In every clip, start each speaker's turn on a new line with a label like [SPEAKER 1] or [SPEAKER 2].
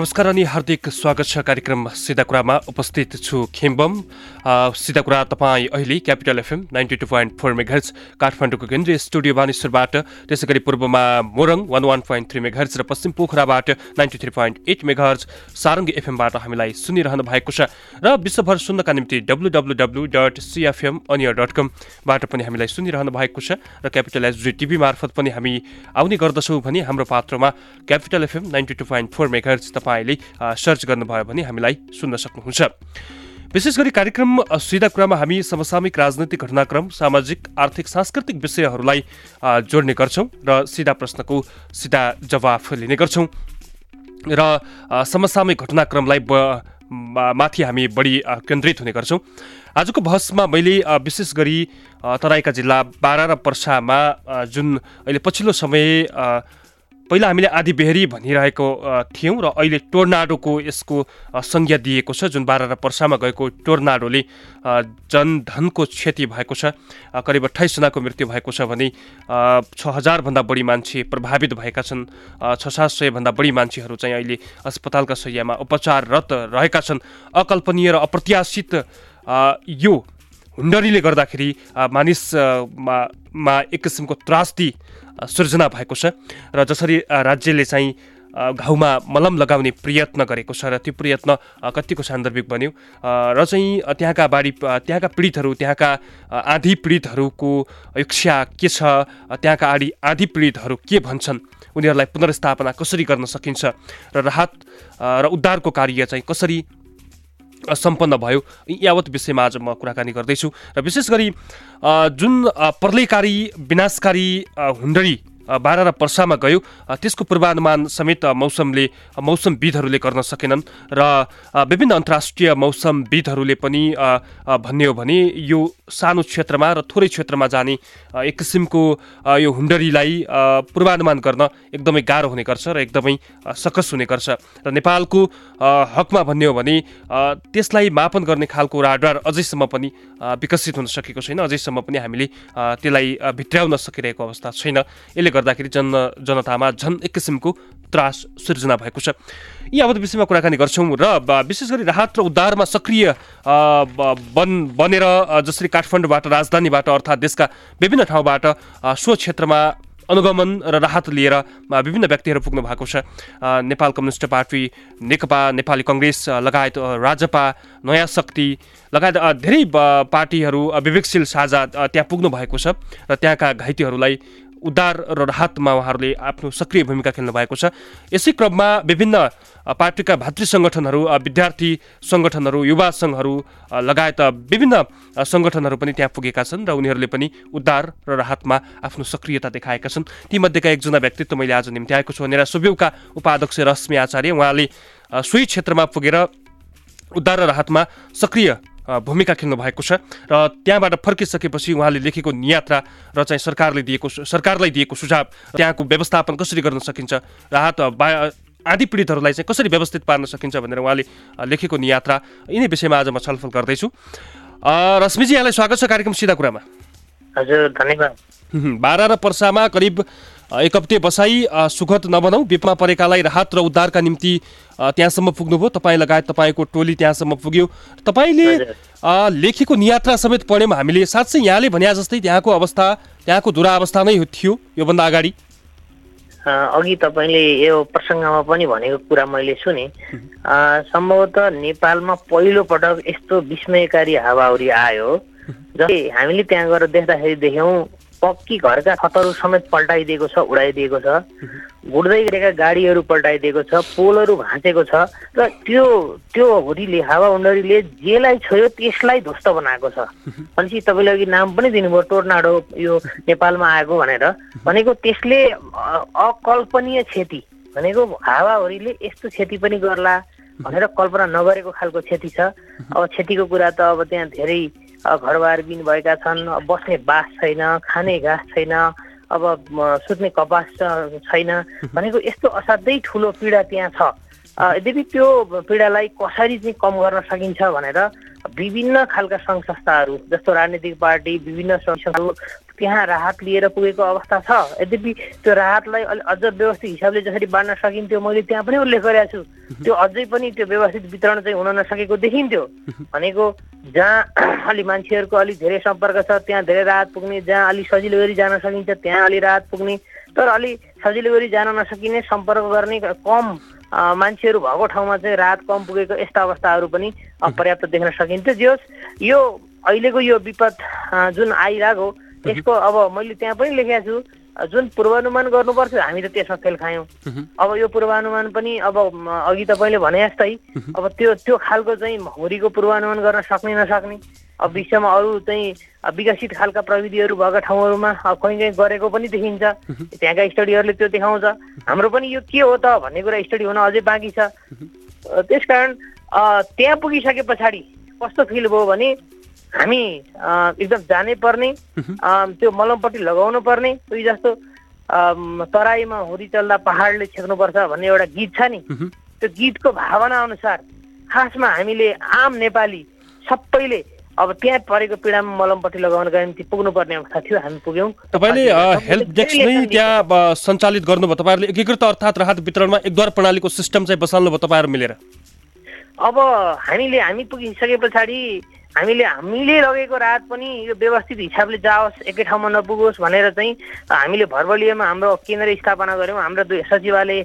[SPEAKER 1] नमस्कार अनि हार्दिक स्वागत छ कार्यक्रम सिधा कुरामा उपस्थित छु खेम्बम। सिधा कुरा तपाईँ अहिले capital FM ninety two point four megahertz काठमाडौँको केन्द्रीय स्टुडियो बानेश्वरबाट त्यसै गरी पूर्वमा Morang one one point three megahertz र पश्चिम पोखराबाट ninety three point eight megahertz Sarangi एफएमबाट हामीलाई सुनिरहनु भएको छ। र विश्वभर सुन्नका निम्ति W W W dot CFM अनियर dot कमबाट पनि हामीलाई सुनिरहनु भएको छ र क्यापिटल एचडी टिभी मार्फत पनि हामी आउने गर्दछौँ भने हाम्रो पात्रमा capital FM ninety two point four megahertz तपाईँले सर्च गर्नुभयो भने हामीलाई सुन्न सक्नुहुन्छ। विशेष गरी कार्यक्रम सिधा कुरामा हामी समसामयिक राजनैतिक घटनाक्रम सामाजिक आर्थिक सांस्कृतिक विषयहरूलाई जोड्ने गर्छौँ र सिधा प्रश्नको सिधा जवाफ लिने गर्छौँ। र समसामयिक घटनाक्रमलाई माथि हामी बढी केन्द्रित हुने गर्छौँ। आजको बहसमा मैले विशेष गरी तराईका जिल्ला बाह्र र पर्सामा जुन अहिले पछिल्लो समय पहिला हामीले आधी बेहरी भनिरहेको थियौँ र अहिले टोर्नाडोको यसको संज्ञा दिएको छ जुन बाह्र र पर्सामा गएको टोर्नाडोले जनधनको क्षति भएको छ करिब अठाइसजनाको मृत्यु भएको छ भने छ हजारभन्दा बढी मान्छे प्रभावित भएका छन् छ सात सयभन्दा बढी मान्छेहरू चाहिँ अहिले अस्पतालका शैयामा उपचाररत रहेका छन्। अकल्पनीय र अप्रत्याशित यो हुन्डरीले गर्दाखेरि मानिसमा मा एक किसिमको त्रासदी सृजना भएको छ र जसरी राज्यले चाहिँ घाउमा मलम लगाउने प्रयत्न गरेको छ र त्यो प्रयत्न कतिको सान्दर्भिक बन्यो। र चाहिँ त्यहाँका बाढी त्यहाँका पीडितहरू त्यहाँका आधी पीडितहरूको इच्छा के छ त्यहाँका आधी आधी पीडितहरू के भन्छन् उनीहरूलाई पुनर्स्थापना कसरी गर्न सकिन्छ र राहत र उद्धारको कार्य चाहिँ कसरी सम्पन्न भयो। यावत विषयमा आज म कुराकानी गर्दैछु र विशेष गरी जुन प्रलयकारी विनाशकारी हुन्डरी बाह्र र पर्सामा गयो। त्यसको पूर्वानुमान समेत मौसमले मौसमविदहरूले गर्न सकेनन् र विभिन्न अन्तर्राष्ट्रिय मौसमविदहरूले पनि भन्ने हो भने यो सानो क्षेत्रमा र थोरै क्षेत्रमा जाने एक किसिमको यो हुन्डरीलाई पूर्वानुमान गर्न एकदमै गाह्रो हुने गर्छ र एकदमै सकस हुने गर्छ। र नेपालको हकमा भन्ने हो भने त्यसलाई मापन गर्ने खालको राडर अझैसम्म पनि विकसित हुन सकेको छैन। अझैसम्म पनि हामीले त्यसलाई भित्र्याउन सकिरहेको अवस्था छैन। यसले गर्दाखेरि जन जनतामा झन् एक किसिमको त्रास सिर्जना भएको छ। यी अब विषयमा कुराकानी गर्छौँ र विशेष गरी राहत र उद्धारमा सक्रिय बन बनेर जसरी काठमाडौँबाट राजधानीबाट अर्थात् देशका विभिन्न ठाउँबाट सो क्षेत्रमा अनुगमन र राहत लिएर विभिन्न व्यक्तिहरू पुग्नु भएको छ। Nepal communist party Nekapa Nepali Congress लगायत राजपा नयाँ शक्ति लगायत धेरै पार्टीहरू विवेकशील साझा त्यहाँ पुग्नु भएको छ। र त्यहाँका घाइतेहरूलाई उद्धार र राहतमा उहाँहरूले आफ्नो सक्रिय भूमिका खेल्नु भएको छ। यसै क्रममा विभिन्न पार्टीका भातृ सङ्गठनहरू विद्यार्थी सङ्गठनहरू युवा सङ्घहरू लगायत विभिन्न सङ्गठनहरू पनि त्यहाँ पुगेका छन् र उनीहरूले पनि उद्धार र राहतमा आफ्नो सक्रियता देखाएका छन्। तीमध्येका एकजना व्यक्तित्व मैले आज निम्ति आएको छु भनेर सुब्युका उपाध्यक्ष रश्मि आचार्य। उहाँले सोही क्षेत्रमा पुगेर उद्धार र राहतमा सक्रिय भूमिका खेल्नु भएको छ। र त्यहाँबाट फर्किसकेपछि उहाँले लेखेको नियात्रा र चाहिँ सरकारले दिएको सरकारलाई दिएको सुझाव त्यहाँको व्यवस्थापन कसरी गर्न सकिन्छ राहत आदि पीडितहरूलाई चाहिँ कसरी व्यवस्थित पार्न सकिन्छ भनेर उहाँले लेखेको नियात्रा। यिनै विषयमा आज म छलफल गर्दैछु। रश्मिजी यहाँलाई स्वागत छ कार्यक्रम सिधा कुरामा।
[SPEAKER 2] हजुर धन्यवाद।
[SPEAKER 1] बाह्र र पर्सामा करिब एक हप्ते बसाई सुखद नबनाऊ विपमा परेकालाई राहत र उद्धारका निम्ति त्यहाँसम्म पुग्नुभयो। तपाईँ लगायत तपाईँको टोली त्यहाँसम्म पुग्यो। तपाईँले लेखेको नियात्रा समेत पढ्यौँ हामीले। साँच्चै यहाँले भने जस्तै त्यहाँको अवस्था त्यहाँको दुरावस्था नै थियो योभन्दा अगाडि।
[SPEAKER 2] अघि तपाईँले यो प्रसङ्गमा पनि भनेको कुरा मैले सुने। सम्भवतः नेपालमा पहिलो पटक यस्तो विस्मयकारी हावाहुरी आयो। जस्तै हामीले त्यहाँ गएर देख्दाखेरि देख्यौँ पक्की घरका छतहरू समेत पल्टाइदिएको छ उडाइदिएको छ। घुड्दै गरेका गाडीहरू पल्टाइदिएको छ पोलहरू भाँचेको छ र त्यो त्यो हुरीले हावा हुन्डरीले जेलाई छोयो त्यसलाई ध्वस्त बनाएको छ। भनेपछि तपाईँले अघि नाम पनि दिनुभयो टोर्नाडो यो नेपालमा आएको भनेर। भनेको त्यसले अकल्पनीय क्षति। भनेको हावाहुरीले यस्तो क्षति पनि गर्ला भनेर कल्पना नगरेको खालको क्षति छ। अब क्षतिको कुरा त अब त्यहाँ धेरै घरबार बिन भएका छन्। बस्ने बास छैन खाने घाँस छैन अब सुत्ने कपास छैन। भनेको यस्तो असाध्यै ठुलो पीडा त्यहाँ छ। यद्यपि त्यो पीडालाई कसरी चाहिँ कम गर्न सकिन्छ भनेर विभिन्न खालका सङ्घ संस्थाहरू जस्तो राजनीतिक पार्टी विभिन्न त्यहाँ राहत लिएर पुगेको अवस्था छ। यद्यपि त्यो राहतलाई अलि अझ व्यवस्थित हिसाबले जसरी बाँड्न सकिन्थ्यो मैले त्यहाँ पनि उल्लेख गरेको छु। त्यो अझै पनि त्यो व्यवस्थित वितरण चाहिँ हुन नसकेको देखिन्थ्यो। भनेको जहाँ अलि मान्छेहरूको अलिक धेरै सम्पर्क छ त्यहाँ धेरै राहत पुग्ने जहाँ अलि सजिलो गरी जान सकिन्छ त्यहाँ अलि राहत पुग्ने तर अलि सजिलो गरी जान नसकिने सम्पर्क गर्ने कम मान्छेहरू भएको ठाउँमा चाहिँ राहत कम पुगेको यस्ता अवस्थाहरू पनि पर्याप्त देख्न सकिन्थ्यो जे होस् यो अहिलेको यो विपद जुन आइरहेको यसको अब मैले त्यहाँ पनि लेखेको छु जुन पूर्वानुमान गर्नुपर्छ हामी त त्यसमा फेल खायौँ। अब यो पूर्वानुमान पनि अब अघि तपाईँले भने जस्तै अब त्यो त्यो खालको चाहिँ हुरीको पूर्वानुमान गर्न सक्ने नसक्ने अब विश्वमा अरू चाहिँ विकसित खालका प्रविधिहरू भएका ठाउँहरूमा अब कहीँ कहीँ गरेको पनि देखिन्छ। त्यहाँका स्टडीहरूले त्यो देखाउँछ। हाम्रो पनि यो के हो त भन्ने कुरा स्टडी हुन अझै बाँकी छ। त्यसकारण त्यहाँ पुगिसके पछाडि कस्तो फिल भयो भने हामी एकदम जानै पर्ने त्यो मलमपट्टि लगाउनु पर्ने उही जस्तो तराईमा हुरी चल्दा पहाडले छेक्नुपर्छ भन्ने एउटा गीत छ नि। त्यो गीतको भावना अनुसार खासमा हामीले आम नेपाली सबैले अब त्यहाँ परेको पीडामा मलमपट्टि लगाउनका निम्ति पुग्नुपर्ने अवस्था थियो हामी पुग्यौँ।
[SPEAKER 1] तपाईँले हेल्प डेस्क नै त्यहाँ सञ्चालित गर्नुभयो। तपाईँहरूले एकीकृत अर्थात् राहत वितरणमा एकद्वार प्रणालीको सिस्टम चाहिँ बसाल्नुभयो तपाईँहरू मिलेर।
[SPEAKER 2] अब हामीले हामी पुगिसके पछाडि हामीले हामीले लगेको राहत पनि यो व्यवस्थित हिसाबले जाओस् एकै ठाउँमा नपुगोस् भनेर चाहिँ हामीले भरबलियामा हाम्रो केन्द्र स्थापना गऱ्यौँ। हाम्रो दुई सचिवालय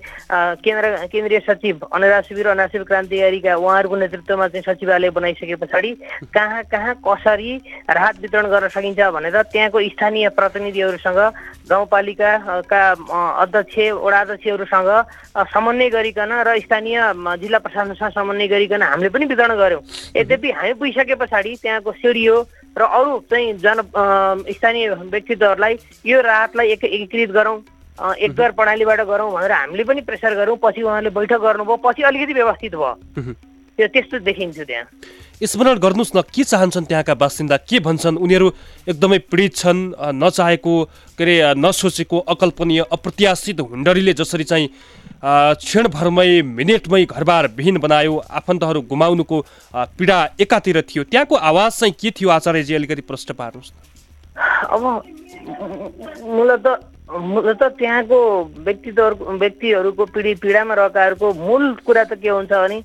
[SPEAKER 2] केन्द्र केन्द्रीय सचिव अनुराग शिविर अनुराग शिविर क्रान्तिकारीका उहाँहरूको नेतृत्वमा चाहिँ सचिवालय बनाइसके पछाडि कहाँ कहाँ कसरी राहत वितरण गर्न सकिन्छ भनेर त्यहाँको स्थानीय प्रतिनिधिहरूसँग गाउँपालिका अ, का अ, अध्यक्ष वडा अध्यक्षहरूसँग समन्वय गरिकन र स्थानीय जिल्ला प्रशासनसँग समन्वय गरिकन हामीले पनि वितरण गऱ्यौँ। यद्यपि हामी पुगिसके पछाडि त्यहाँको सिडिओ र अरू चाहिँ जन स्थानीय व्यक्तित्वहरूलाई यो राहतलाई एक एकीकृत गरौँ एकद्वार प्रणालीबाट गरौँ भनेर हामीले पनि प्रेसर गरौँ पछि उहाँले बैठक गर्नुभयो पछि अलिकति व्यवस्थित भयो। त्यो त्यस्तो देखिन्थ्यो त्यहाँ।
[SPEAKER 1] स्मरण गर्नुहोस् न के चाहन्छन् त्यहाँका बासिन्दा के भन्छन्? उनीहरू एकदमै पीडित छन् नचाहेको के अरे नसोचेको अकल्पनीय अप्रत्याशित हुन्डरीले जसरी चाहिँ क्षणभरमै मिनेटमै घरबार विहीन बनायो आफन्तहरू गुमाउनुको पीडा एकातिर थियो। त्यहाँको आवाज चाहिँ के थियो? आचार्यजी अलिकति प्रश्न पार्नुहोस् न।
[SPEAKER 2] अब मूलत मूलत त्यहाँको व्यक्तित्वहरूको व्यक्तिहरूको पिँढी पीडामा रहेकाहरूको मूल कुरा त के हुन्छ भने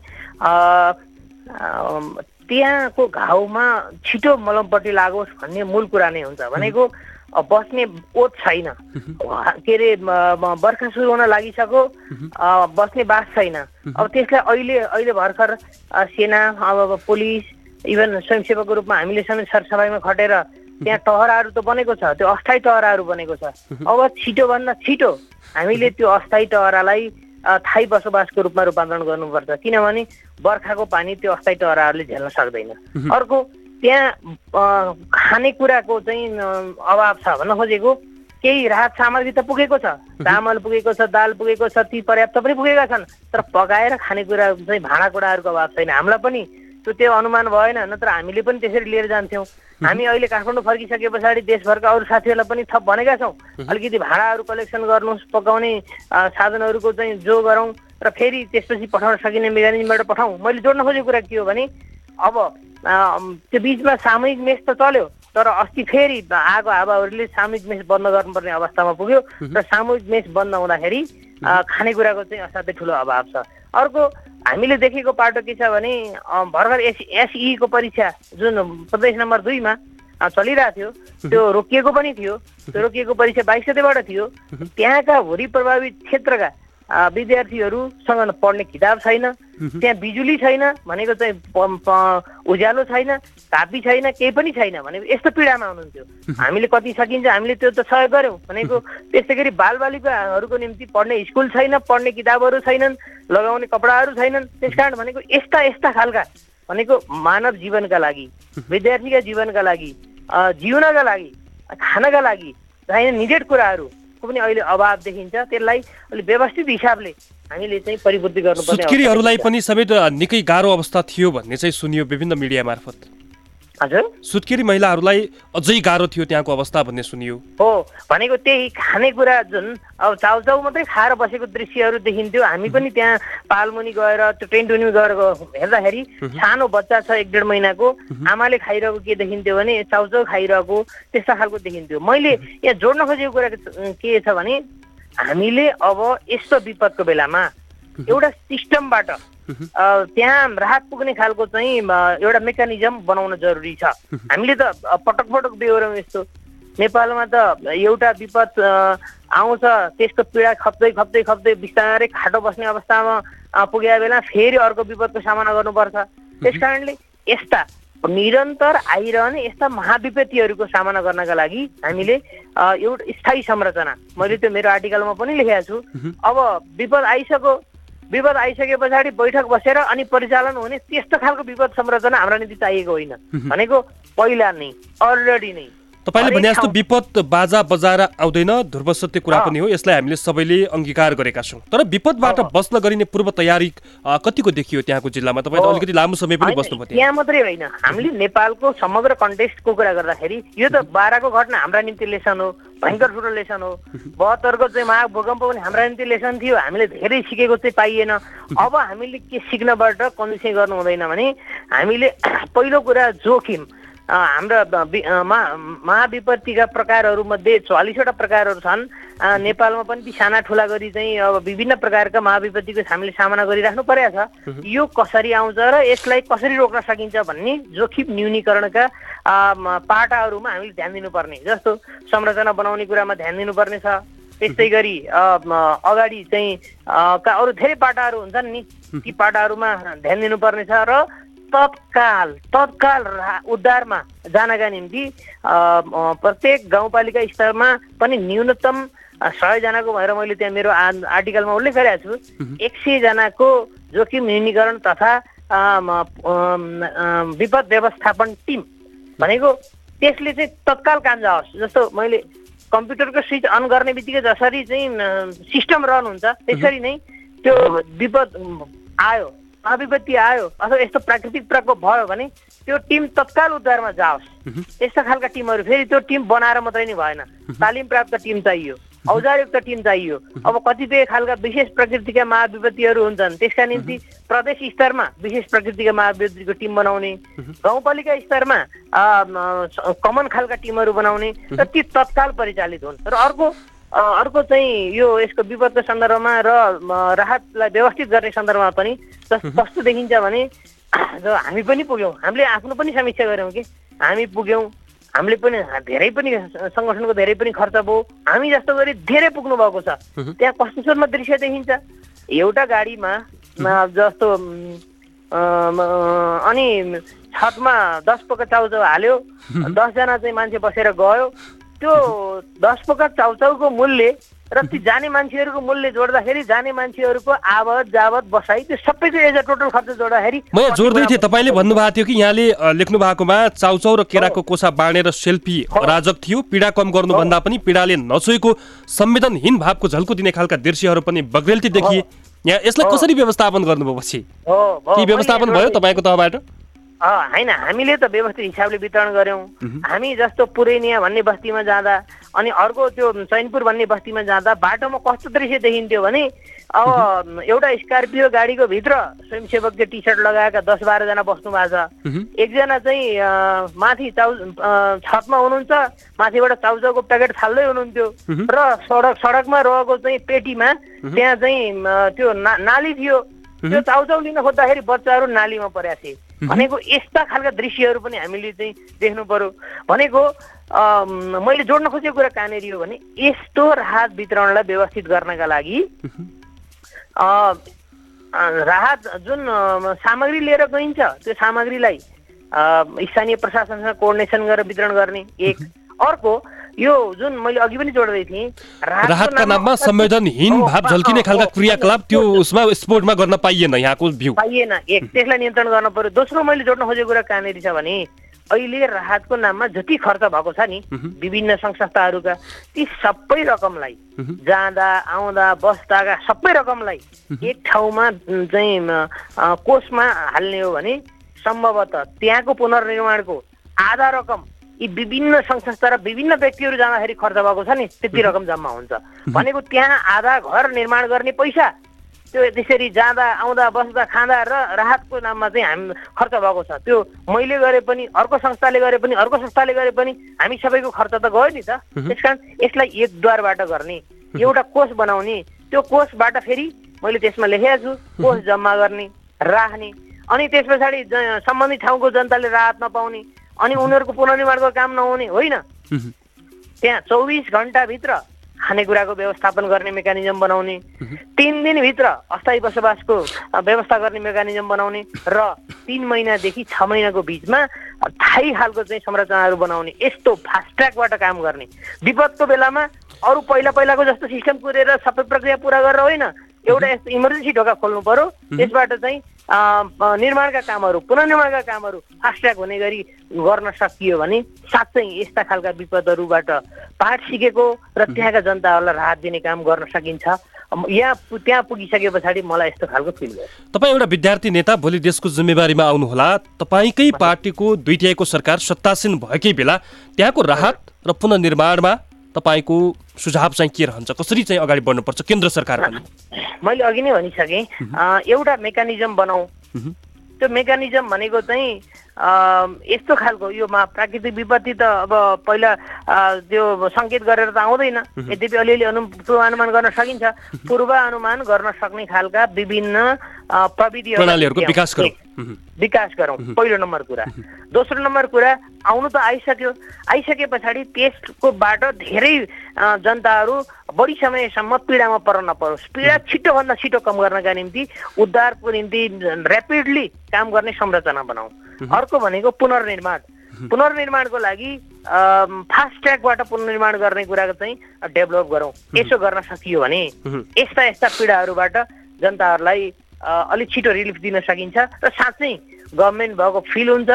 [SPEAKER 2] त्यहाँको घाउमा छिटो मलमपट्टि लागोस् भन्ने मूल कुरा नै हुन्छ। भनेको बस्ने ओत छैन। के अरे बर्खा सुरु हुन लागिसक्यो बस्ने बास छैन। अब त्यसलाई अहिले अहिले भर्खर सेना अब पुलिस इभन स्वयंसेवकको रूपमा हामीले समेत सरसफाइमा खटेर त्यहाँ टहराहरू त बनेको छ त्यो अस्थायी टहराहरू बनेको छ। अब छिटोभन्दा छिटो हामीले त्यो अस्थायी टहरालाई थायी बसोबासको रूपमा रूपान्तरण गर्नुपर्छ। किनभने बर्खाको पानी त्यो अस्थायी टहराहरूले झेल्न सक्दैन। अर्को त्यहाँ खानेकुराको चाहिँ अभाव छ भन्न खोजेको। केही राहत सामग्री त पुगेको छ। चामल पुगेको छ दाल पुगेको छ ती पर्याप्त पनि पुगेका छन्। तर पकाएर खानेकुरा चाहिँ भाँडाकुँडाहरूको अभाव छैन। हामीलाई पनि त्यो त्यो अनुमान भएन नत्र हामीले पनि त्यसरी लिएर जान्थ्यौँ। हामी अहिले काठमाडौँ फर्किसके पछाडि देशभरका अरू साथीहरूलाई पनि थप भनेका छौँ। अलिकति भाँडाहरू कलेक्सन गर्नुहोस् पकाउने साधनहरूको चाहिँ जो गरौँ र फेरि त्यसपछि पठाउन सकिने मेकानिजमबाट पठाउँ। मैले जोड्न खोजेको कुरा के हो भने अब त्यो बिचमा सामूहिक मेस त चल्यो तर अस्ति फेरि आगो हावाहरूले सामूहिक मेस बन्द गर्नुपर्ने अवस्थामा पुग्यो र सामूहिक मेस बन्द हुँदाखेरि खानेकुराको चाहिँ असाध्यै ठुलो अभाव छ। अर्को हामीले देखेको पाटो के छ भने भर्खर एस एसईको परीक्षा जुन प्रदेश नम्बर दुईमा चलिरहेको थियो त्यो रोकिएको पनि थियो त्यो रोकिएको परीक्षा बाइस गतेबाट थियो। त्यहाँका हुरी प्रभावित क्षेत्रका विद्यार्थीहरूसँग पढ्ने किताब छैन। त्यहाँ बिजुली छैन भनेको चाहिँ उज्यालो छैन कापी छैन केही पनि छैन भनेको यस्तो पीडामा हुनुहुन्थ्यो। हामीले कति सकिन्छ हामीले त्यो त सहयोग गऱ्यौँ भनेको त्यस्तै गरी बालबालिकाहरूको निम्ति पढ्ने स्कुल छैन पढ्ने किताबहरू छैनन् लगाउने कपडाहरू छैनन् त्यसकारण भनेको यस्ता यस्ता खालका भनेको मानव जीवनका लागि विद्यार्थीका जीवनका लागि जिउनका लागि खानका लागि चाहिने निडेड कुराहरू राहतको पनि अहिले अभाव देखिन्छ त्यसलाई अलिक व्यवस्थित हिसाबले हामीले चाहिँ परिपूर्ति गर्नुपर्ने
[SPEAKER 1] सुत्केरीहरूलाई पनि समेत निकै गाह्रो अवस्था थियो भन्ने चाहिँ सुनियो विभिन्न मिडिया मार्फत। सुत्केरी महिलाहरूलाई अझै गाह्रो थियो त्यहाँको अवस्था भन्ने सुनियो।
[SPEAKER 2] हो भनेको त्यही खानेकुरा जुन अब चाउचाउ मात्रै खाएर बसेको दृश्यहरू देखिन्थ्यो। हामी पनि त्यहाँ पालमुनि गएर त्यो टेन्टुनी गएर हेर्दाखेरि सानो बच्चा छ एक डेढ महिनाको। आमाले खाइरहेको के देखिन्थ्यो भने चाउचाउ खाइरहेको त्यस्ता खालको देखिन्थ्यो। मैले यहाँ जोड्न खोजेको कुरा के- छ भने हामीले अब यस्तो विपदको बेलामा एउटा सिस्टमबाट त्यहाँ राहत पुग्ने खालको चाहिँ एउटा मेकानिजम बनाउन जरुरी छ। हामीले त पटक पटक बेहोऱ्यौँ यस्तो। नेपालमा त एउटा विपद आउँछ त्यसको पीडा खप्दै खप्दै खप्दै बिस्तारै खाटो बस्ने अवस्थामा अ, पुगेका बेला फेरि अर्को विपदको सामना गर्नुपर्छ। त्यस कारणले यस्ता निरन्तर आइरहने यस्ता महाविपत्तिहरूको सामना गर्नका लागि हामीले एउटा स्थायी संरचना मैले त्यो मेरो आर्टिकलमा पनि लेखेको छु। अब विपद आइसक्यो विपद आइसके पछाडि बैठक बसेर अनि परिचालन हुने त्यस्तो खालको विपद संरचना हाम्रा निम्ति चाहिएको होइन। भनेको पहिला नै अलरेडी नै।
[SPEAKER 1] तपाईँले भने जस्तो विपद बाजा बजाएर आउँदैन ध्रुव सत्य कुरा। पनि हो यसलाई हामीले सबैले अङ्गीकार गरेका छौँ। तर विपदबाट। बस्न गरिने पूर्व तयारी कतिको देखियो त्यहाँको जिल्लामा? तपाईँ त
[SPEAKER 2] हो।
[SPEAKER 1] अलिकति लामो समय पनि बस्नुभयो त्यहाँ
[SPEAKER 2] मात्रै होइन। हामीले नेपालको समग्र कन्टेस्टको कुरा गर्दाखेरि यो त बाह्रको घटना हाम्रा निम्ति लेसन हो भयङ्कर ठुलो लेसन हो। बहत्तरको चाहिँ महाभूकम्प पनि हाम्रा निम्ति लेसन थियो हामीले धेरै सिकेको चाहिँ पाइएन। अब हामीले के सिक्नबाट कन्डिसन गर्नु हुँदैन भने हामीले पहिलो कुरा जोखिम हाम्रा महाविपत्तिका प्रकारहरूमध्ये चालिसवटा प्रकारहरू छन्। नेपालमा पनि ती साना ठुला गरी चाहिँ अब विभिन्न प्रकारका महाविपत्तिको हामीले सामना गरिराख्नु परेको छ। यो कसरी आउँछ र यसलाई कसरी रोक्न सकिन्छ भन्ने जोखिम न्यूनीकरणका पाटाहरूमा हामीले ध्यान दिनुपर्ने। जस्तो संरचना बनाउने कुरामा ध्यान दिनुपर्ने छ। त्यस्तै गरी अगाडि चाहिँ का अरू धेरै पाटाहरू हुन्छन् नि। ती पाटाहरूमा ध्यान दिनुपर्ने छ र तत्काल तत्काल उद्धारमा जानका निम्ति प्रत्येक गाउँपालिका स्तरमा पनि न्यूनतम सयजनाको भएर मैले त्यहाँ मेरो आर्टिकलमा उल्लेख गरेको छु। एक सयजनाको जोखिम न्यूनीकरण तथा विपद व्यवस्थापन टिम भनेको त्यसले चाहिँ तत्काल काम जाओस्। जस्तो मैले कम्प्युटरको स्विच अन गर्ने बित्तिकै जसरी चाहिँ सिस्टम रन हुन्छ त्यसरी नै त्यो विपद आयो। महाविपत्ति आयो। अथवा यस्तो प्राकृतिक प्रकोप भयो भने त्यो टिम तत्काल उद्धारमा जाओस्। यस्ता खालका टिमहरू फेरि त्यो टिम बनाएर मात्रै नै भएन। तालिम प्राप्त टिम चाहियो। औजारयुक्त टिम चाहियो। अब कतिपय खालका विशेष प्रकृतिका महाविपत्तिहरू हुन्छन्। त्यसका निम्ति प्रदेश स्तरमा विशेष प्रकृतिका महाविपत्तिको टिम बनाउने गाउँपालिका स्तरमा कमन खालका टिमहरू बनाउने र ती तत्काल परिचालित हुन्। र अर्को अर्को चाहिँ यो यसको विपदको सन्दर्भमा र राहतलाई व्यवस्थित गर्ने सन्दर्भमा पनि कस्तो देखिन्छ भने जो हामी पनि पुग्यौँ हामीले आफ्नो पनि समीक्षा गऱ्यौँ कि हामी पुग्यौँ हामीले पनि धेरै पनि सङ्गठनको धेरै पनि खर्च भयो हामी जस्तो गरी धेरै पुग्नु भएको छ। त्यहाँ कस्तो स्वरमा दृश्य देखिन्छ? एउटा गाडीमा जस्तो अनि छतमा दस पोका चाउचाउ हाल्यो दसजना चाहिँ मान्छे बसेर गयो त्यो दस पोका चाउचाउको मूल्य र ती जाने मान्छेहरूको मूल्य जोड्दाखेरि जाने मान्छेहरूको आवत जावत बसाइ त्यो सबैको एज अ टोटल खर्च जोड्दाखेरि
[SPEAKER 1] म यहाँ जोड्दै थिएँ तपाईँले भन्नुभएको थियो कि यहाँले लेख्नु भएकोमा चाउचाउ र केराको कोसा बाँडेर सेल्फी अराजक थियो। पीडा कम गर्नुभन्दा पनि पीडाले नछोएको संवेदनहीन भावको झल्को दिने खालका दृश्यहरू पनि बग्रेल्ती देखिए यहाँ यसलाई कसरी व्यवस्थापन गर्नुभयो पछि? के व्यवस्थापन भयो तपाईँको तहबाट?
[SPEAKER 2] होइन हामीले त व्यवस्थित हिसाबले वितरण गऱ्यौँ। हामी जस्तो पुरेनिया भन्ने बस्तीमा जाँदा अनि अर्को त्यो चैनपुर भन्ने बस्तीमा जाँदा बाटोमा कस्तो दृश्य देखिन्थ्यो भने अब एउटा स्कर्पियो गाडीको भित्र स्वयंसेवकले टी सर्ट लगाएका दस बाह्रजना बस्नु भएको छ एकजना चाहिँ माथि चाउ छतमा हुनुहुन्छ माथिबाट चाउचाउको प्याकेट थाल्दै हुनुहुन्थ्यो। र सडक सडकमा रहेको चाहिँ पेटीमा त्यहाँ चाहिँ त्यो ना नाली थियो। त्यो चाउचाउ लिन खोज्दाखेरि बच्चाहरू नालीमा परेका थिए। भनेको यस्ता खालका दृश्यहरू पनि हामीले चाहिँ देख्नु पर्यो। भनेको मैले जोड्न खोजेको कुरा कहाँनिर हो भने यस्तो राहत वितरणलाई व्यवस्थित गर्नका लागि अ, राहत जुन सामग्री लिएर गइन्छ त्यो सामग्रीलाई स्थानीय प्रशासनसँग कोअर्डिनेसन गरेर वितरण गर्ने एक। अर्को यो जुन मैले अघि पनि जोड्दै थिएँ राहतको
[SPEAKER 1] नाममा संवेदनहीन भाव झल्किने खालका क्रियाकलाप त्यो उसमा स्पोर्टमा गर्न पाइएन यहाँको भ्यू।
[SPEAKER 2] पाइएन। एक त्यसलाई नियन्त्रण गर्न पर्यो। दोस्रो मैले जोड्न खोजेको कुरा कहाँनिर छ भने अहिले राहतको नाममा जति खर्च भएको छ नि विभिन्न सङ्घ संस्थाहरूका ती सबै रकमलाई जाँदा आउँदा बस्दाका सबै रकमलाई एक ठाउँमा उम्, चाहिँ कोषमा हाल्ने हो भने सम्भवतः त्यहाँको पुनर्निर्माणको आधा रकम यी विभिन्न सङ्घ संस्था र विभिन्न व्यक्तिहरू जाँदाखेरि खर्च भएको छ नि त्यति रकम जम्मा हुन्छ। भनेको त्यहाँ आधा घर निर्माण गर्ने पैसा त्यो त्यसरी जाँदा आउँदा बस्दा खाँदा र राहतको नाममा चाहिँ हामी खर्च भएको छ। त्यो मैले गरे पनि अर्को संस्थाले गरे पनि अर्को संस्थाले गरे पनि हामी सबैको खर्च त गयो नि त। त्यसकारण यसलाई एकद्वारबाट गर्ने एउटा कोष बनाउने त्यो कोषबाट फेरि मैले त्यसमा लेखेको छु कोष जम्मा गर्ने राख्ने अनि त्यस पछाडि सम्बन्धित ठाउँको जनताले राहत नपाउने अनि उनीहरूको पुनर्निर्माणको काम नहुने होइन। त्यहाँ चौबिस घन्टाभित्र खानेकुराको व्यवस्थापन गर्ने मेकानिजम बनाउने। तिन दिनभित्र अस्थायी बसोबासको व्यवस्था गर्ने मेकानिजम बनाउने र तिन महिनादेखि छ महिनाको बिचमा थाई खालको चाहिँ संरचनाहरू बनाउने यस्तो फास्ट ट्र्याकबाट काम गर्ने। विपदको बेलामा अरू पहिला पहिलाको जस्तो सिस्टम कुरेर सबै प्रक्रिया पुरा गरेर होइन एउटा यस्तो इमर्जेन्सी ढोका खोल्नु पर्यो। त्यसबाट चाहिँ निर्माणका कामहरू पुनर्निर्माणका कामहरू फास्ट ट्र्याक हुने गरी गर्न सकियो भने साँच्चै यस्ता खालका विपदहरूबाट पाठ सिकेको र त्यहाँका जनताहरूलाई राहत दिने काम गर्न सकिन्छ। यहाँ त्यहाँ पुगिसके पछाडि मलाई यस्तो खालको फिल भयो।
[SPEAKER 1] तपाईँ एउटा विद्यार्थी नेता भोलि देशको जिम्मेवारीमा आउनुहोला। तपाईँकै पार्टीको दुई सरकार सत्तासीन भएकै बेला त्यहाँको राहत र पुनर्निर्माणमा तपाईँको सुझाव चाहिँ के रहन्छ? कसरी चाहिँ अगाडि बढ्नुपर्छ? केन्द्र सरकार पनि।
[SPEAKER 2] मैले अघि नै भनिसकेँ। एउटा मेकानिजम बनाऊ। त्यो मेकानिजम भनेको चाहिँ यस्तो खालको यो मा प्राकृतिक विपत्ति त अब पहिला त्यो सङ्केत गरेर त आउँदैन। यद्यपि अलिअलि अनु पूर्वानुमान गर्न सकिन्छ। पूर्वानुमान गर्न सक्ने खालका विभिन्न प्रविधिहरू
[SPEAKER 1] विकास।
[SPEAKER 2] विकास गरौँ पहिलो नम्बर कुरा। दोस्रो नम्बर कुरा आउनु त आइसक्यो। आइसके पछाडि त्यसकोबाट धेरै जनताहरू बढी समयसम्म पीडामा पर्न नपरोस्। पीडा छिटोभन्दा छिटो कम गर्नका निम्ति उद्धारको निम्ति ऱ्यापिडली काम गर्ने संरचना बनाऊ। अर्को भनेको पुनर्निर्माण। पुनर्निर्माणको लागि फास्ट ट्र्याकबाट पुनर्निर्माण गर्ने कुराको चाहिँ डेभलप गरौँ। यसो गर्न सकियो भने यस्ता यस्ता पीडाहरूबाट जनताहरूलाई अलिक छिटो रिलिफ दिन सकिन्छ र साँच्चै गभर्मेन्ट भएको फिल हुन्छ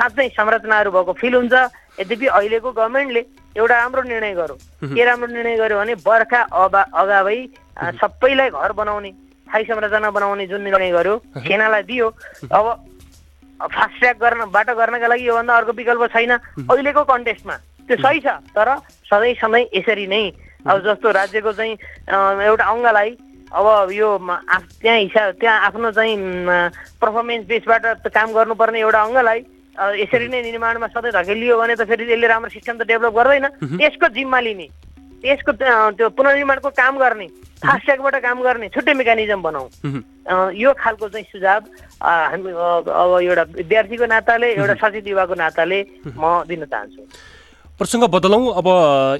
[SPEAKER 2] साँच्चै संरचनाहरू भएको फिल हुन्छ। यद्यपि अहिलेको गभर्मेन्टले एउटा राम्रो निर्णय गर्यो। के राम्रो निर्णय गर्यो भने बर्खा अबा अगावै सबैलाई घर बनाउने स्थायी संरचना बनाउने जुन निर्णय गर्यो सेनालाई दियो। अब फास्ट ट्र्याक गर्नबाट गर्नका लागि योभन्दा अर्को विकल्प छैन। अहिलेको कन्टेस्टमा त्यो सही छ तर सधैँ सधैँ यसरी नै। अब जस्तो राज्यको चाहिँ एउटा अङ्गलाई अब यो त्यहाँ हिसाब त्यहाँ आफ्नो चाहिँ पर्फर्मेन्स बेसबाट काम गर्नुपर्ने एउटा अङ्गलाई यसरी नै निर्माणमा सधैँ धकेलियो भने त फेरि यसले राम्रो सिस्टम त डेभलप गर्दैन। त्यसको जिम्मा लिने। त्यसको त- त्यो पुनर्निर्माणको काम गर्ने फास्ट ट्र्याकबाट काम गर्ने छुट्टै मेकानिजम बनाऊ। यो खालको चाहिँ सुझाव हामी अब एउटा विद्यार्थीको नाताले एउटा सचेत युवाको नाताले म दिन चाहन्छु।
[SPEAKER 1] प्रसङ्ग बदलौँ। अब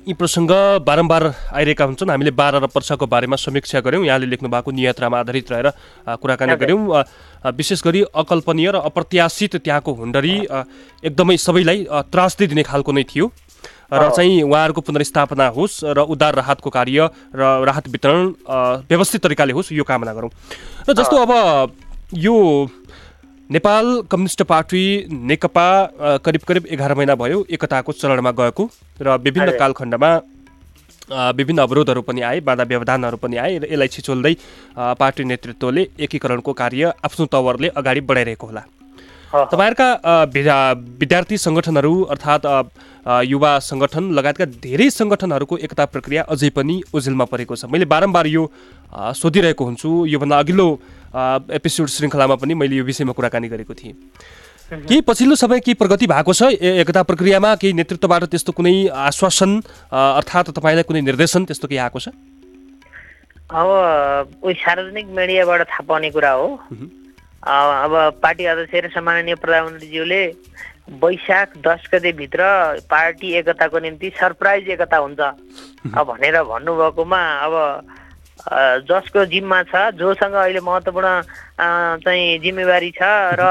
[SPEAKER 1] यी प्रसङ्ग बारम्बार आइरहेका हुन्छन्। हामीले बाह्र र पर्साको बारेमा समीक्षा गऱ्यौँ। यहाँले लेख्नु भएको नियत्रामा आधारित रहेर कुराकानी। गऱ्यौँ। विशेष गरी अकल्पनीय र अप्रत्याशित त्यहाँको हुन्डरी एकदमै सबैलाई अ, त्रासदी दिने खालको नै थियो। र चाहिँ उहाँहरूको पुनर्स्थापना होस् र उद्धार राहतको कार्य र राहत वितरण व्यवस्थित तरिकाले होस् यो कामना गरौँ र जस्तो अब यो नेपाल कम्युनिस्ट पार्टी नेकपा करिब करिब एघार महिना भयो एकताको चरणमा गएको र विभिन्न। कालखण्डमा विभिन्न अवरोधहरू पनि आए बाधा व्यवधानहरू पनि आए र यसलाई छिचोल्दै पार्टी नेतृत्वले एकीकरणको कार्य आफ्नो तवरले अगाडि बढाइरहेको होला। तपाईँहरूका विद्यार्थी सङ्गठनहरू अर्थात् युवा सङ्गठन लगायतका धेरै सङ्गठनहरूको एकता प्रक्रिया अझै पनि ओझेलमा परेको छ। मैले बारम्बार यो सोधिरहेको हुन्छु। योभन्दा अघिल्लो एपिसोड श्रृङ्खलामा पनि मैले यो विषयमा कुराकानी गरेको थिएँ। केही पछिल्लो समय केही प्रगति भएको छ? एकता प्रक्रियामा केही नेतृत्वबाट त्यस्तो कुनै आश्वासन अर्थात् तपाईँलाई कुनै निर्देशन त्यस्तो केही आएको छ?
[SPEAKER 2] अब सार्वजनिक मिडियाबाट थाहा पाउने कुरा हो। अब पार्टी अध्यक्ष र सम्माननीय प्रधानमन्त्रीज्यूले वैशाख दस गतेभित्र पार्टी एकताको निम्ति सरप्राइज एकता हुन्छ। भनेर भन्नुभएकोमा अब जसको जिम्मा छ जोसँग अहिले महत्त्वपूर्ण चाहिँ जिम्मेवारी छ र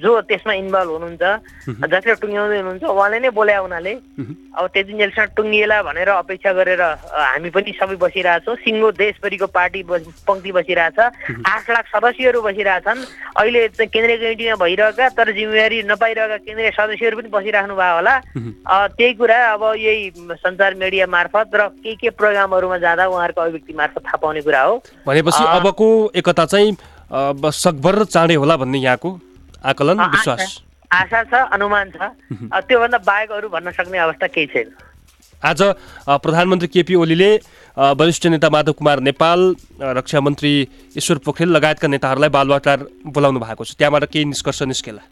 [SPEAKER 2] जो त्यसमा इन्भल्भ हुनुहुन्छ जसले टुङ्ग्याउँदै हुनुहुन्छ उहाँले नै बोल्या हुनाले अब त्यति जेलसम्म टुङ्गिएला भनेर अपेक्षा गरेर हामी पनि सबै बसिरहेछौँ। सिङ्गो देशभरिको पार्टी पङ्क्ति बसिरहेछ। आठ लाख सदस्यहरू बसिरहेछन्। अहिले केन्द्रीय कमिटीमा भइरहेका तर जिम्मेवारी नपाइरहेका केन्द्रीय सदस्यहरू पनि बसिराख्नु भयो होला। त्यही कुरा अब यही सञ्चार मिडिया मार्फत र के के प्रोग्रामहरूमा जाँदा उहाँहरूको अभिव्यक्ति मार्फत थाहा पाउने कुरा हो।
[SPEAKER 1] भनेपछि अबको एकता चाहिँ सकभर चाँडै होला भन्ने यहाँको आकलन विश्वास?
[SPEAKER 2] आशा छ अनुमान छ। त्योभन्दा बाहेक अरू भन्न सक्ने अवस्था केही छैन।
[SPEAKER 1] आज प्रधानमन्त्री केपी ओलीले वरिष्ठ नेता माधव कुमार नेपाल रक्षा मन्त्री ईश्वर पोखरेल लगायतका नेताहरूलाई बालुवाटार बोलाउनु भएको छ। त्यहाँबाट केही निष्कर्ष निस्केला।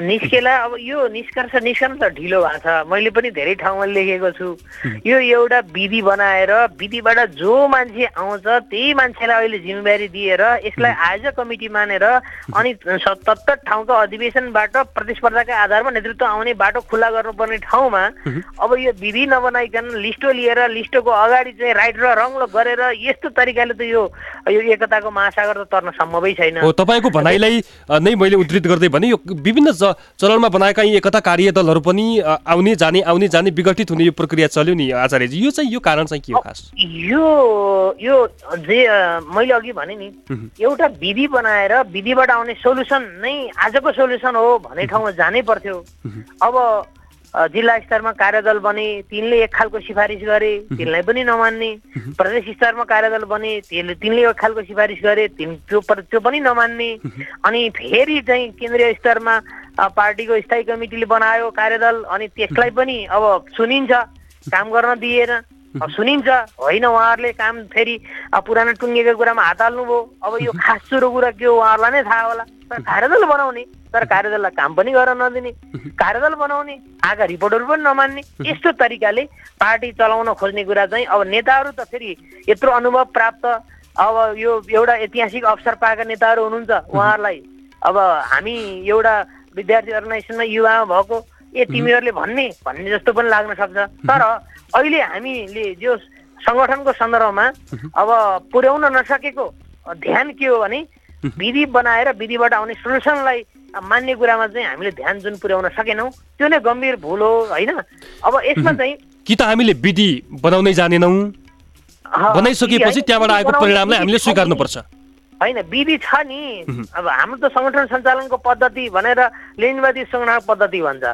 [SPEAKER 2] निस्केला अब यो निष्कर्ष निस्कन त ढिलो भएको छ। मैले पनि धेरै ठाउँमा लेखेको छु। यो एउटा विधि बनाएर विधिबाट जो मान्छे आउँछ त्यही मान्छेलाई अहिले जिम्मेवारी दिएर यसलाई आज कमिटी मानेर अनि सतहत्तर ठाउँको अधिवेशनबाट प्रतिस्पर्धाका आधारमा नेतृत्व आउने बाटो खुल्ला गर्नुपर्ने ठाउँमा अब यो विधि नबनाइकन लिस्टो लिएर लिस्टोको अगाडि चाहिँ राइट र रङ गरेर यस्तो तरिकाले त यो यो एकताको महासागर त तर्न सम्भवै छैन।
[SPEAKER 1] तपाईँको भनाइलाई नै मैले उद्धृत गर्दै भने यो विभिन्न च- चरणमा बनाएका यी एकता कार्यदलहरू पनि आउने जाने आउने जाने विघटित हुने यो प्रक्रिया चल्यो नि आचार्यजी। यो चाहिँ यो कारण चाहिँ के हो खास?
[SPEAKER 2] यो यो जे मैले अघि भने नि एउटा विधि बनाएर विधिबाट आउने सोल्युसन नै आजको सोल्युसन हो भन्ने ठाउँमा जानै पर्थ्यो। अब जिल्ला स्तरमा कार्यदल बने तिनले एक खालको सिफारिस गरे तिनलाई पनि नमान्ने। प्रदेश स्तरमा कार्यदल बने तिनले तिनले एक खालको सिफारिस गरे तिन त्यो त्यो पनि नमान्ने। अनि फेरि चाहिँ केन्द्रीय स्तरमा पार्टीको स्थायी कमिटीले बनायो कार्यदल अनि त्यसलाई पनि अब सुनिन्छ काम गर्न दिएन। अब सुनिन्छ होइन उहाँहरूले काम फेरि पुरानो टुङ्गेको कुरामा हात हाल्नुभयो। अब यो खास सुरु कुरा के हो उहाँहरूलाई नै थाहा होला। तर कार्यदल बनाउने तर कार्यदललाई काम पनि गर्न नदिने कार्यदल बनाउने आएका रिपोर्टहरू पनि नमान्ने यस्तो तरिकाले पार्टी चलाउन खोज्ने कुरा चाहिँ अब नेताहरू त फेरि यत्रो अनुभव प्राप्त अब यो एउटा ऐतिहासिक अवसर पाएका नेताहरू हुनुहुन्छ। उहाँहरूलाई अब हामी एउटा विद्यार्थी अर्गनाइजेसनमा युवामा भएको ए तिमीहरूले भन्ने भन्ने जस्तो पनि लाग्न सक्छ। तर अहिले हामीले जो सङ्गठनको सन्दर्भमा अब पुर्याउन नसकेको ध्यान के हो भने विधि बनाएर विधिबाट आउने सोल्युसनलाई मान्ने कुरामा चाहिँ हामीले ध्यान जुन पुर्याउन सकेनौँ त्यो नै गम्भीर भुल हो होइन? अब यसमा चाहिँ
[SPEAKER 1] कि त हामीले विधि बनाउनै जानेनौँ? बनाइसकेपछि त्यहाँबाट आएको परिणामलाई हामीले। स्वीकार्नुपर्छ।
[SPEAKER 2] होइन विधि छ नि। अब हाम्रो त सङ्गठन सञ्चालनको पद्धति भनेर लेनवादी सङ्गठन पद्धति भन्छ।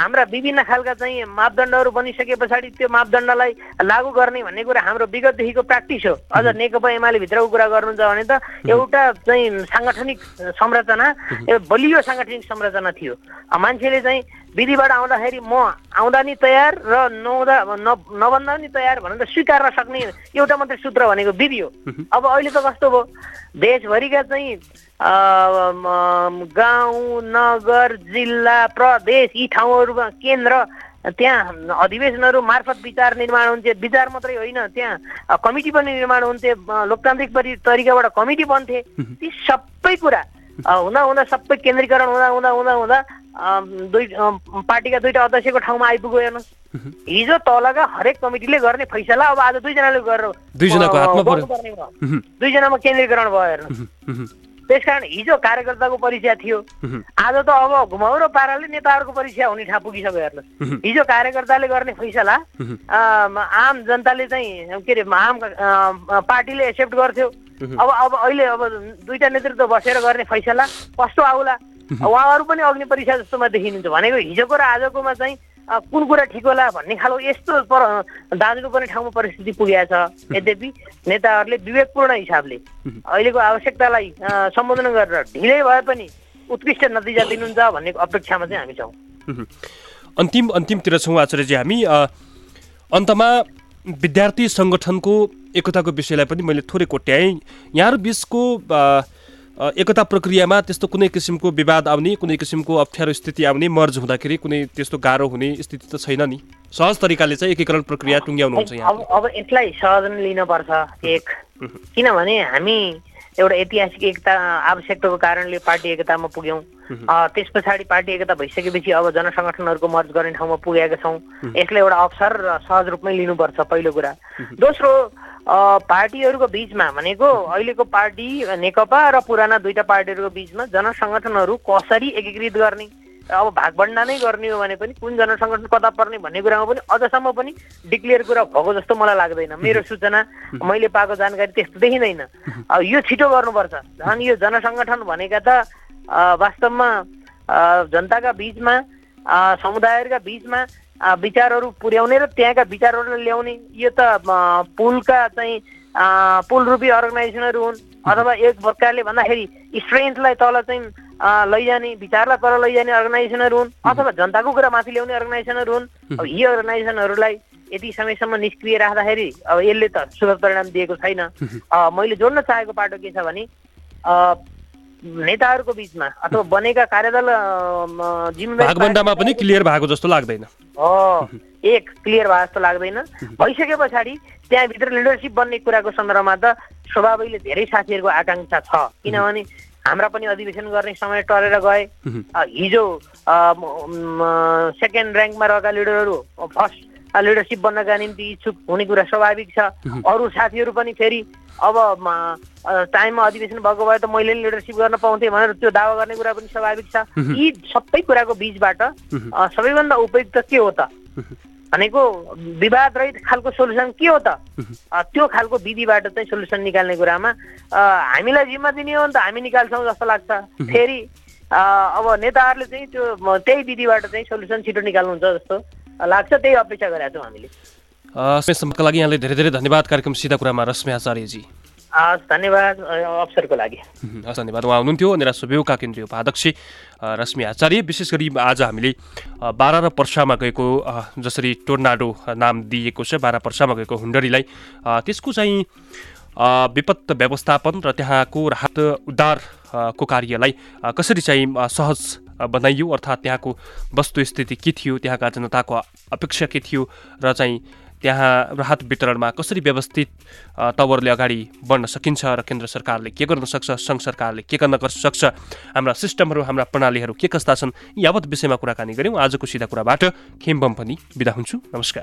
[SPEAKER 2] हाम्रा विभिन्न खालका चाहिँ मापदण्डहरू बनिसके पछाडि त्यो मापदण्डलाई लागू गर्ने भन्ने कुरा हाम्रो विगतदेखिको प्र्याक्टिस हो। अझ नेकपा एमाले भित्रको कुरा गर्नुहुन्छ भने त एउटा चाहिँ साङ्गठनिक संरचना बलियो साङ्गठनिक संरचना थियो। मान्छेले चाहिँ विधिबाट आउँदाखेरि म आउँदा नि तयार र नआउँदा न नभन्दा पनि तयार भनेर स्वीकार्न सक्ने एउटा मात्रै सूत्र भनेको विधि हो। अब अहिले त कस्तो भयो? देशभरिका चाहिँ गाउँ नगर जिल्ला प्रदेश यी ठाउँहरूमा केन्द्र त्यहाँ अधिवेशनहरू मार्फत विचार निर्माण हुन्थे। विचार मात्रै होइन त्यहाँ कमिटी पनि निर्माण हुन्थे। लोकतान्त्रिक परि तरिकाबाट कमिटी बन्थे। ती सबै कुरा हुँदा हुँदा सबै केन्द्रीकरण हुँदा हुँदा हुँदा हुँदा दुई पार्टीका दुईटा अध्यक्षको ठाउँमा आइपुग्यो हेर्नुहोस् हिजो तलका हरेक कमिटीले गर्ने फैसला अब आज दुईजनाले गरेर। दुईजनामा केन्द्रीकरण भयो हेर्नुहोस् त्यसकारण हिजो कार्यकर्ताको परिचय थियो। आज त अब घुमाउरो पाराले नेताहरूको परिचय हुने ठाउँ पुगिसक्यो हेर्नुहोस् हिजो कार्यकर्ताले गर्ने फैसला आम जनताले चाहिँ के अरे आम पार्टीले एक्सेप्ट गर्थ्यो। अब अब अहिले अब दुईटा नेतृत्व बसेर गर्ने फैसला कस्तो आउला? उहाँहरू पनि अग्नि परीक्षा जस्तोमा देखिनुहुन्छ भनेको हिजोको र आजकोमा चाहिँ कुन कुरा ठिक होला भन्ने खालको यस्तो पर पर्ने ठाउँमा परिस्थिति पुगेको छ। यद्यपि नेताहरूले विवेकपूर्ण हिसाबले अहिलेको आवश्यकतालाई सम्बोधन गरेर ढिलै भए पनि उत्कृष्ट नतिजा दिनुहुन्छ भन्ने अपेक्षामा चाहिँ हामी छौँ।
[SPEAKER 1] अन्तिम अन्तिमतिर छौँ आचार्यजी हामी। अन्तमा विद्यार्थी सङ्गठनको एकताको विषयलाई पनि मैले थोरै कोट्याएँ। यहाँहरू बिचको एकता प्रक्रियामा त्यस्तो कुनै किसिमको विवाद आउने कुनै किसिमको अप्ठ्यारो स्थिति आउने मर्ज हुँदाखेरि कुनै त्यस्तो गाह्रो हुने स्थिति त छैन नि। सहज तरिकाले चाहिँ एकीकरण प्रक्रिया टुङ्ग्याउनुहुन्छ यहाँ।
[SPEAKER 2] अब यसलाई सहज लिनुपर्छ एक। किनभने हामी एउटा ऐतिहासिक एकता आवश्यकताको कारणले पार्टी एकतामा पुग्यौँ। त्यस पछाडि पार्टी एकता भइसकेपछि अब जनसङ्गठनहरूको मर्ज गर्ने ठाउँमा पुगेका छौँ। यसलाई एउटा अवसर र सहज रूपमै लिनुपर्छ पहिलो कुरा। दोस्रो पार्टीहरूको बिचमा भनेको अहिलेको पार्टी नेकपा र पुराना दुईटा पार्टीहरूको बिचमा जनसङ्गठनहरू कसरी एकीकृत गर्ने? अब भागभन्डा नै गर्ने हो भने पनि कुन जनसङ्गठन कता पर्ने भन्ने कुरामा पनि अझसम्म पनि डिक्लेयर कुरा भएको जस्तो मलाई लाग्दैन। मेरो सूचना मैले पाएको जानकारी त्यस्तो देखिँदैन। अब यो छिटो गर्नुपर्छ। झन् यो जनसङ्गठन भनेका त वास्तवमा जनताका बिचमा समुदायहरूका बिचमा विचारहरू पुर्याउने र त्यहाँका विचारहरूलाई ल्याउने। यो त पुलका चाहिँ पुल रूपी अर्गनाइजेसनहरू हुन्। अथवा एक प्रकारले भन्दाखेरि स्ट्रेन्थलाई तल चाहिँ लैजाने विचारलाई तल लैजाने अर्गनाइजेसनहरू हुन् अथवा जनताको कुरा माथि ल्याउने अर्गनाइजेसनहरू हुन्। अब यी अर्गनाइजेसनहरूलाई यति समयसम्म निष्क्रिय राख्दाखेरि अब यसले त सुखद परिणाम दिएको छैन। मैले जोड्न चाहेको पाटो के छ भने नेताहरूको बिचमा अथवा बनेका कार्यदल जिम्मेवारी
[SPEAKER 1] पनि क्लियर भएको जस्तो लाग्दैन।
[SPEAKER 2] हो एक क्लियर भए जस्तो लाग्दैन। भइसके पछाडि त्यहाँभित्र लिडरसिप बन्ने कुराको सन्दर्भमा त स्वभावैले धेरै साथीहरूको आकाङ्क्षा छ। किनभने हाम्रा पनि अधिवेशन गर्ने समय टरेर गए। हिजो सेकेन्ड ऱ्याङ्कमा रहेका लिडरहरू फर्स्ट लिडरसिप बन्नका निम्ति इच्छुक हुने कुरा स्वाभाविक छ। अरू साथीहरू पनि फेरि अब टाइममा अधिवेशन भएको भए त मैले लिडरसिप गर्न पाउँथेँ भनेर त्यो दावा गर्ने कुरा पनि स्वाभाविक छ। यी सबै कुराको बिचबाट सबैभन्दा उपयुक्त के हो त? भनेको विवाद रहित खालको सोल्युसन के हो त? त्यो खालको विधिबाट चाहिँ सोल्युसन निकाल्ने कुरामा हामीलाई जिम्मा दिने हो भने त हामी निकाल्छौँ जस्तो लाग्छ। फेरि अब नेताहरूले चाहिँ त्यो त्यही विधिबाट चाहिँ सोल्युसन छिटो निकाल्नुहुन्छ जस्तो लाग्छ त्यही अपेक्षा गरेका छौँ हामीले।
[SPEAKER 1] समयसम्मका लागि यहाँलाई धेरै धेरै धन्यवाद कार्यक्रम सिधा कुरामा रश्मि आचार्यजी
[SPEAKER 2] हस् धन्यवाद अवसरको लागि
[SPEAKER 1] धन्यवाद उहाँ हुनुहुन्थ्यो सुबेउका केन्द्रीय उपाध्यक्ष रश्मि आचार्य विशेष गरी आज हामीले बाह्र र पर्सामा गएको जसरी टोर्नाडो नाम दिएको छ बाह्र पर्सामा गएको हुन्डरीलाई त्यसको चाहिँ विपद व्यवस्थापन र त्यहाँको राहत उद्धार अ, को कार्यलाई कसरी चाहिँ सहज बनाइयो अर्थात् त्यहाँको वस्तुस्थिति के थियो त्यहाँका जनताको अपेक्षा के थियो र चाहिँ त्यहाँ राहत वितरणमा कसरी व्यवस्थित तवरले अगाडि बढ्न सकिन्छ र केन्द्र सरकारले के गर्न सक्छ सङ्घ सरकारले के गर्न सक्छ हाम्रा सिस्टमहरू हाम्रा प्रणालीहरू के कस्ता छन् यावत विषयमा कुराकानी गऱ्यौँ। आजको सिधा कुराबाट खेम्बम पनि बिदा हुन्छु। नमस्कार।